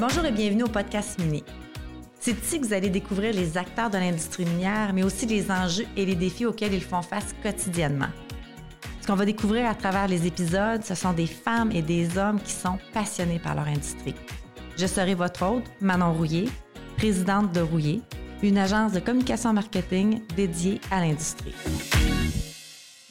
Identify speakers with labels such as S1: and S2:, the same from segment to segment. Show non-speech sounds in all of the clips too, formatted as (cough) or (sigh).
S1: Bonjour et bienvenue au podcast Mini. C'est ici que vous allez découvrir les acteurs de l'industrie minière, mais aussi les enjeux et les défis auxquels ils font face quotidiennement. Ce qu'on va découvrir à travers les épisodes, ce sont des femmes et des hommes qui sont passionnés par leur industrie. Je serai votre hôte, Manon Rouillé, présidente de Rouillé, une agence de communication marketing dédiée à l'industrie.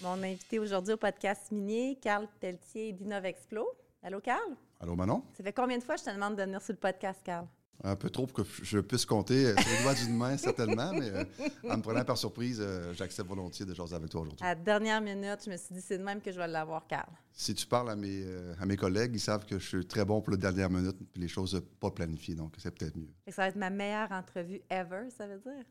S1: Mon invité aujourd'hui au podcast minier, Carl Pelletier d'Innovexplo. Allô, Carl?
S2: Allô, Manon?
S1: Ça fait combien de fois que je te demande de venir sur le podcast, Carl?
S2: Un peu trop pour que je puisse compter euh, sur les doigts d'une main, certainement, mais euh, en me prenant par surprise, euh, j'accepte volontiers de jaser avec toi aujourd'hui.
S1: À la dernière minute, je me suis dit, c'est de même que je vais l'avoir, Carl.
S2: Si tu parles à mes, à mes collègues, ils savent que je suis très bon pour la dernière minute, puis les choses pas planifiées, donc c'est peut-être mieux.
S1: ça va être ma meilleure entrevue ever, ça veut dire?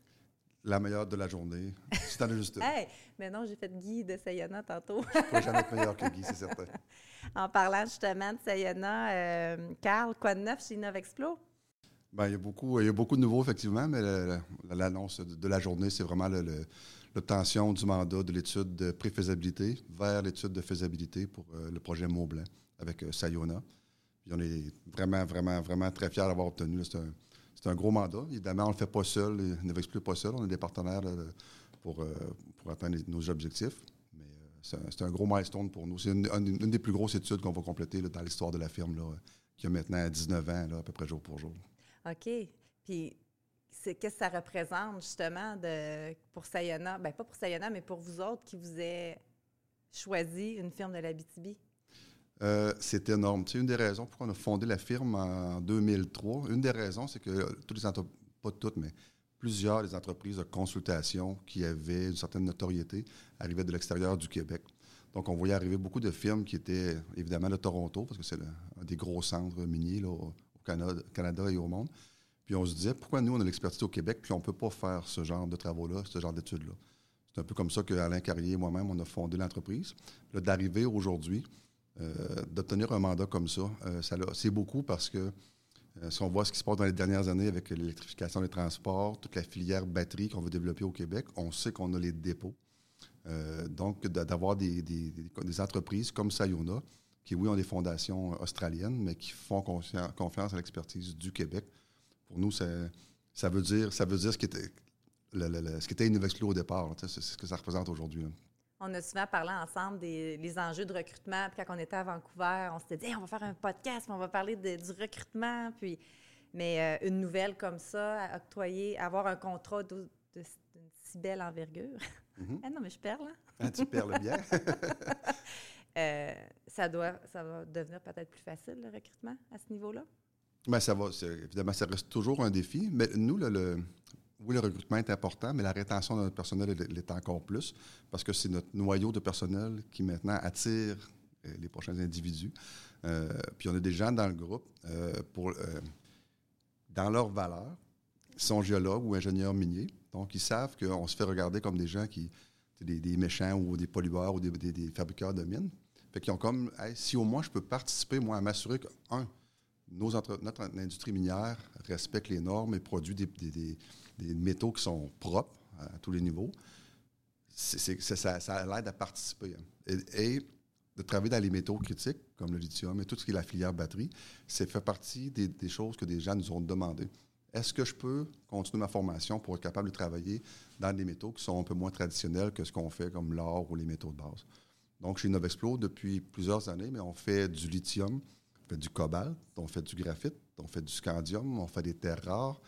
S2: La meilleure de la journée. C'est en juste (laughs)
S1: hey, mais non, j'ai fait Guy de Sayona tantôt.
S2: je ne jamais être meilleur que Guy, c'est certain. (laughs)
S1: en parlant justement de Sayona, euh, Carl, quoi de neuf chez Novexplo?
S2: Bien, il, y a beaucoup, il y a beaucoup de nouveaux, effectivement, mais l'annonce de la journée, c'est vraiment l'obtention du mandat de l'étude de préfaisabilité vers l'étude de faisabilité pour euh, le projet Mont-Blanc avec euh, Sayona. Puis on est vraiment, vraiment, vraiment très fiers d'avoir obtenu. C'est un, c'est un gros mandat. Évidemment, on ne le fait pas seul, ne plus pas seul. On a des partenaires pour, euh, pour atteindre nos objectifs. Mais euh, c'est un, gros milestone pour nous. C'est une, des plus grosses études qu'on va compléter dans l'histoire de la firme, qui a maintenant 19 ans, à peu près jour pour jour.
S1: OK. Puis, qu'est-ce que ça représente, justement, pour Sayona? Bien, pas pour Sayona, mais pour vous autres qui vous avez choisi une firme de la BTB?
S2: Euh, c'est énorme. C'est une des raisons pourquoi on a fondé la firme en 2003. Une des raisons, c'est que toutes les entreprises, pas toutes, mais plusieurs des entreprises de consultation qui avaient une certaine notoriété arrivaient de l'extérieur du Québec. Donc, on voyait arriver beaucoup de firmes qui étaient évidemment de Toronto, parce que c'est un des gros centres miniers au Canada, Canada, et au monde. Puis on se disait, pourquoi nous, on a l'expertise au Québec, puis on ne peut pas faire ce genre de travaux-là, ce genre d'études-là? C'est un peu comme ça qu'Alain Carrier et moi-même, on a fondé l'entreprise. D'arriver aujourd'hui, d'obtenir un mandat comme ça, euh, c'est beaucoup parce que euh, si on voit ce qui se passe dans les dernières années avec l'électrification des transports, toute la filière batterie qu'on veut développer au Québec, on sait qu'on a les dépôts. donc, d'avoir des, entreprises comme Sayona, qui, oui, ont des fondations australiennes, mais qui font confiance à l'expertise du Québec, pour nous, ça, veut dire, ça veut dire ce qui était, le, au départ. C'est ce que ça représente aujourd'hui
S1: on a souvent parlé ensemble des enjeux de recrutement. Puis quand on était à Vancouver, on s'était dit on va faire un podcast, on va parler du recrutement. Puis, mais euh, une nouvelle comme ça, octroyer, avoir un contrat d'une si belle envergure. Ah (laughs) non, mais je perds là.
S2: Ah, tu perds le bien. (laughs) (laughs)
S1: Euh, ça, doit, ça va devenir peut-être plus facile, le recrutement, à ce niveau-là?
S2: Bien, ça va. Évidemment, ça reste toujours un défi. Mais nous, le oui, le recrutement est important, mais la rétention de notre personnel l'est encore plus parce que c'est notre noyau de personnel qui maintenant attire euh, les prochains individus. Euh, puis on a des gens dans le groupe euh, pour, dans leur valeur, sont géologues ou ingénieurs miniers. Donc, ils savent qu'on se fait regarder comme des gens qui, des, des méchants ou des pollueurs ou des, des, fabricants de mines. Fait qu'ils ont comme, si au moins je peux participer, moi, à m'assurer que, un, notre industrie minière respecte les normes et produit des, métaux qui sont propres à tous les niveaux, ça, ça l'aide à participer. Et, de travailler dans les métaux critiques, comme le lithium et tout ce qui est la filière batterie, c'est fait partie des, choses que des gens nous ont demandé. Est-ce que je peux continuer ma formation pour être capable de travailler dans des métaux qui sont un peu moins traditionnels que ce qu'on fait comme l'or ou les métaux de base? Donc, chez Novexplo, depuis plusieurs années, mais on fait du lithium, fait du cobalt, on fait du graphite, on fait du scandium, on fait des terres rares,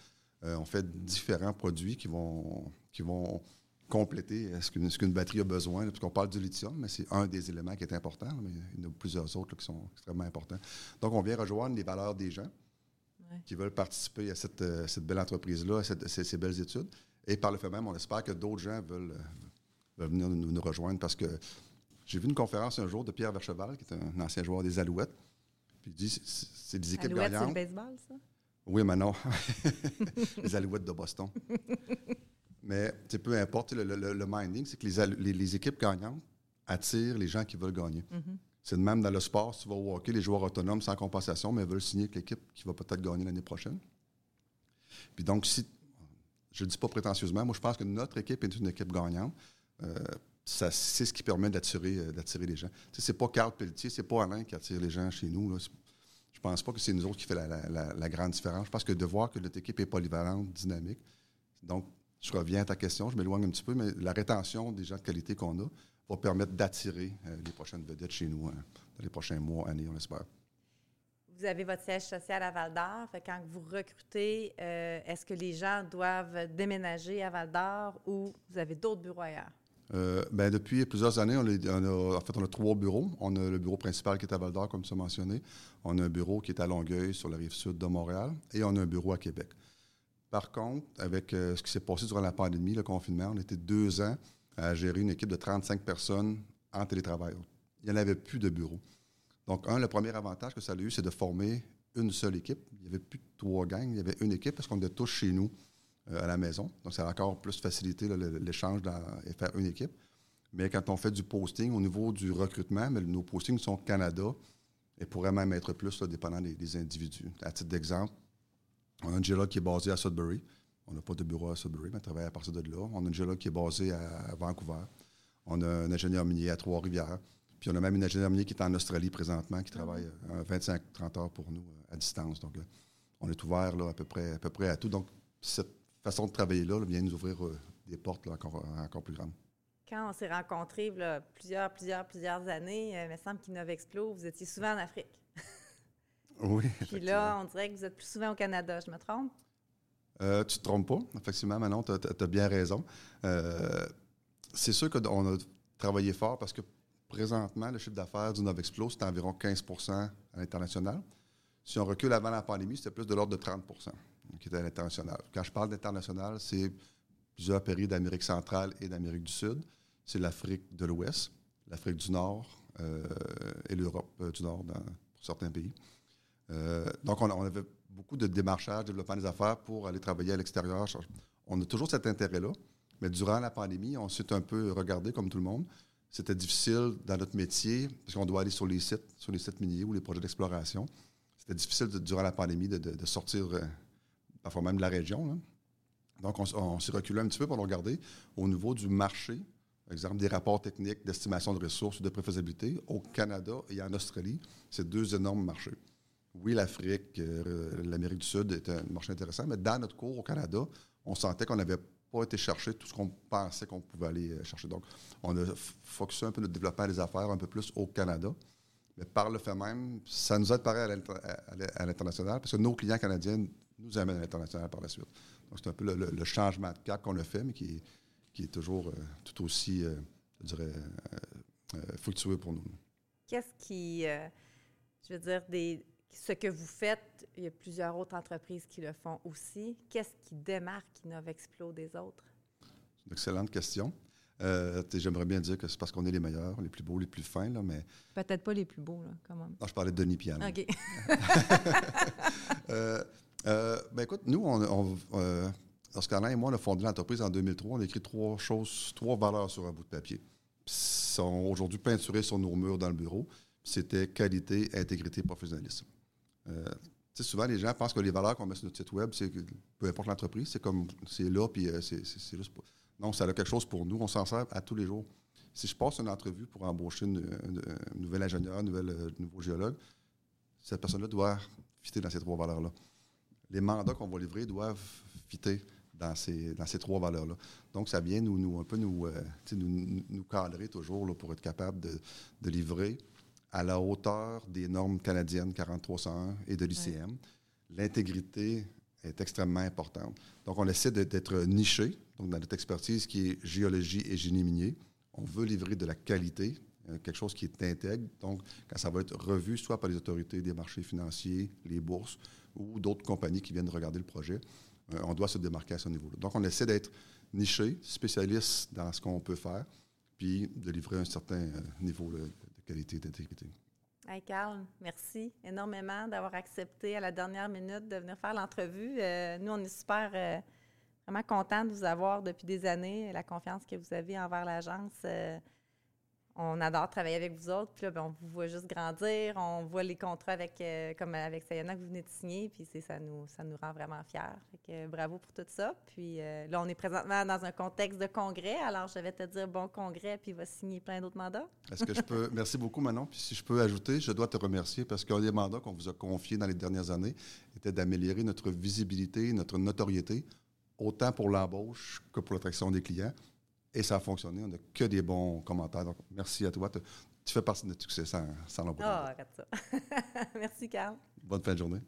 S2: euh, on fait différents produits qui vont, qui vont compléter ce qu'une batterie a besoin. Parce qu'on parle du lithium, mais c'est un des éléments qui est important, mais il y en a plusieurs autres qui sont extrêmement importants. Donc, on vient rejoindre les valeurs des gens qui veulent participer à cette, euh, belle entreprise-là, à ces, belles études. Et par le fait même, on espère que d'autres gens veulent, euh, venir nous, rejoindre parce que j'ai vu une conférence un jour de Pierre Vercheval, qui est un ancien joueur des Alouettes. Puis il dit c'est des équipes
S1: Alouettes, c'est le baseball, ça?
S2: Oui, mais non. (laughs) les Alouettes de Boston. mais peu importe, le, le, minding, c'est que les, les, équipes gagnantes attirent les gens qui veulent gagner. Mm-hmm. C'est de même dans le sport, tu vas au hockey, les joueurs autonomes sans compensation, mais veulent signer avec l'équipe qui va peut-être gagner l'année prochaine. Puis donc, si, je ne dis pas prétentieusement, moi je pense que notre équipe est une équipe gagnante. Euh, c'est ce qui permet d'attirer, euh, d'attirer les gens. Ce n'est pas Carl Pelletier, c'est pas Alain qui attire les gens chez nous. Là Je pense pas que c'est nous autres qui fait la, grande différence. Je pense que de voir que notre équipe est polyvalente, dynamique. Donc, je reviens à ta question, je m'éloigne un petit peu, mais la rétention des gens de qualité qu'on a va permettre d'attirer euh, les prochaines vedettes chez nous hein, dans les prochains mois, années, on l'espère.
S1: Vous avez votre siège social à Val d'Or. Quand vous recrutez, euh, est-ce que les gens doivent déménager à Val d'Or ou vous avez d'autres bureaux ailleurs?
S2: Euh, ben, depuis plusieurs années, on, a, en fait, on a trois bureaux. On a le bureau principal qui est à Val d'Or, comme tu as mentionné. On a un bureau qui est à Longueuil, sur la rive sud de Montréal. Et on a un bureau à Québec. Par contre, avec euh, ce qui s'est passé durant la pandémie, le confinement, on était deux ans à gérer une équipe de 35 personnes en télétravail. Il n'y en avait plus de bureaux. Donc, un, le premier avantage que ça a eu, c'est de former une seule équipe. Il n'y avait plus de trois gangs, il y avait une équipe parce qu'on était tous chez nous à la maison. Donc, ça a encore plus facilité l'échange et faire une équipe. Mais quand on fait du posting, au niveau du recrutement, nos postings sont au Canada et pourraient même être plus dépendant des, individus. À titre d'exemple, on a un géologue qui est basé à Sudbury. On n'a pas de bureau à Sudbury, mais on travaille à partir de là. On a un géologue qui est basé à, Vancouver. On a un ingénieur minier à Trois-Rivières. Puis on a même un ingénieur minier qui est en Australie présentement, qui travaille 25-30 euh, heures pour nous euh, à distance. Donc, on est ouvert là, à, peu près, à peu près à tout. Donc, cette façon de travailler là, vient nous ouvrir euh, des portes encore, encore plus grandes.
S1: Quand on s'est rencontrés plusieurs, plusieurs, plusieurs années, il me semble qu'Innovexplo, vous étiez souvent en Afrique.
S2: oui. (laughs)
S1: Puis là, on dirait que vous êtes plus souvent au Canada, je me trompe?
S2: Euh, tu te trompes pas. Effectivement, Manon, tu as, bien raison. Euh, c'est sûr qu'on a travaillé fort parce que présentement, le chiffre d'affaires du Novexplo, c'est environ 15% à l'international. Si on recule avant la pandémie, c'était plus de l'ordre de 30 qui était à l'international. Quand je parle d'international, c'est plusieurs pays d'Amérique centrale et d'Amérique du Sud. C'est l'Afrique de l'Ouest, l'Afrique du Nord euh, et l'Europe euh, du Nord pour certains pays. Euh, donc, on, avait beaucoup de démarchage, développement des affaires pour aller travailler à l'extérieur. On a toujours cet intérêt-là, mais durant la pandémie, on s'est un peu regardé comme tout le monde. C'était difficile dans notre métier, parce qu'on doit aller sur les sites, sur les sites miniers ou les projets d'exploration. C'était difficile durant la pandémie de, sortir parfois même de la région. Donc, on, s'est reculé un petit peu pour le regarder au niveau du marché, par exemple, des rapports techniques d'estimation de ressources ou de préfaisabilité au Canada et en Australie. C'est deux énormes marchés. Oui, l'Afrique, euh, l'Amérique du Sud est un marché intéressant, mais dans notre cours au Canada, on sentait qu'on n'avait pas été chercher tout ce qu'on pensait qu'on pouvait aller euh, chercher. Donc, on a focusé un peu notre développement des affaires un peu plus au Canada. Mais par le fait même, ça nous aide pareil à l'international parce que nos clients canadiens nous amène à l'international par la suite. Donc, c'est un peu le, changement de cap qu'on a fait, mais qui, qui est toujours euh, tout aussi, euh, je dirais, euh, fructueux pour nous.
S1: Qu'est-ce qui, je veux dire, des, ce que vous faites, il y a plusieurs autres entreprises qui le font aussi. Qu'est-ce qui démarque Innovexplo des autres?
S2: C'est une excellente question. J'aimerais bien dire que c'est parce qu'on est les meilleurs, les plus beaux, les plus fins, là, mais...
S1: Peut-être pas les plus beaux, là, quand même.
S2: Non, je parlais de Denis Piano.
S1: OK. (laughs)
S2: Euh, ben écoute, nous, euh, et moi, on fondé l'entreprise en 2003. On a écrit trois choses, trois valeurs sur un bout de papier. Ils sont aujourd'hui peinturés sur nos murs dans le bureau. C'était qualité, intégrité, professionnalisme. Euh, souvent, les gens pensent que les valeurs qu'on met sur notre site web, c'est peu importe l'entreprise, c'est comme c'est là, puis euh, c'est juste pas. Non, ça a quelque chose pour nous. On s'en sert à tous les jours. Si je passe une entrevue pour embaucher une, nouvelle ingénieur, un nouveau géologue, cette personne-là doit fitter dans ces trois valeurs-là les mandats qu'on va livrer doivent fitter dans ces, dans ces trois valeurs-là. Donc, ça vient nous, nous un peu nous, euh, nous, nous, cadrer toujours là, pour être capable de, de, livrer à la hauteur des normes canadiennes 4301 et de l'ICM. L'intégrité est extrêmement importante. Donc, on essaie d'être niché, donc dans notre expertise qui est géologie et génie minier. On veut livrer de la qualité, quelque chose qui est intègre. Donc, quand ça va être revu, soit par les autorités des marchés financiers, les bourses, ou d'autres compagnies qui viennent regarder le projet, euh, on doit se démarquer à ce niveau-là. Donc, on essaie d'être niché, spécialiste dans ce qu'on peut faire, puis de livrer un certain euh, niveau de qualité et d'intégrité.
S1: Hey Carl, merci énormément d'avoir accepté à la dernière minute de venir faire l'entrevue. Euh, nous, on est super, vraiment contents de vous avoir depuis des années, la confiance que vous avez envers l'agence. On adore travailler avec vous autres. Puis là, ben, on vous voit juste grandir. On voit les contrats avec, euh, comme avec Sayana que vous venez de signer. Puis ça nous, ça nous rend vraiment fiers. Fait que, bravo pour tout ça. Puis euh, là, on est présentement dans un contexte de congrès. Alors, je vais te dire bon congrès, puis il va signer plein d'autres mandats.
S2: Est-ce que je peux? (laughs) Merci beaucoup, Manon. Puis si je peux ajouter, je dois te remercier parce qu'un des mandats qu'on vous a confiés dans les dernières années était d'améliorer notre visibilité, notre notoriété, autant pour l'embauche que pour l'attraction des clients. Et ça a fonctionné. On n'a que des bons commentaires. Donc, merci à toi. Tu fais partie de notre succès sans, sans
S1: Ah, arrête ça. (laughs) merci, Carl.
S2: Bonne fin de journée.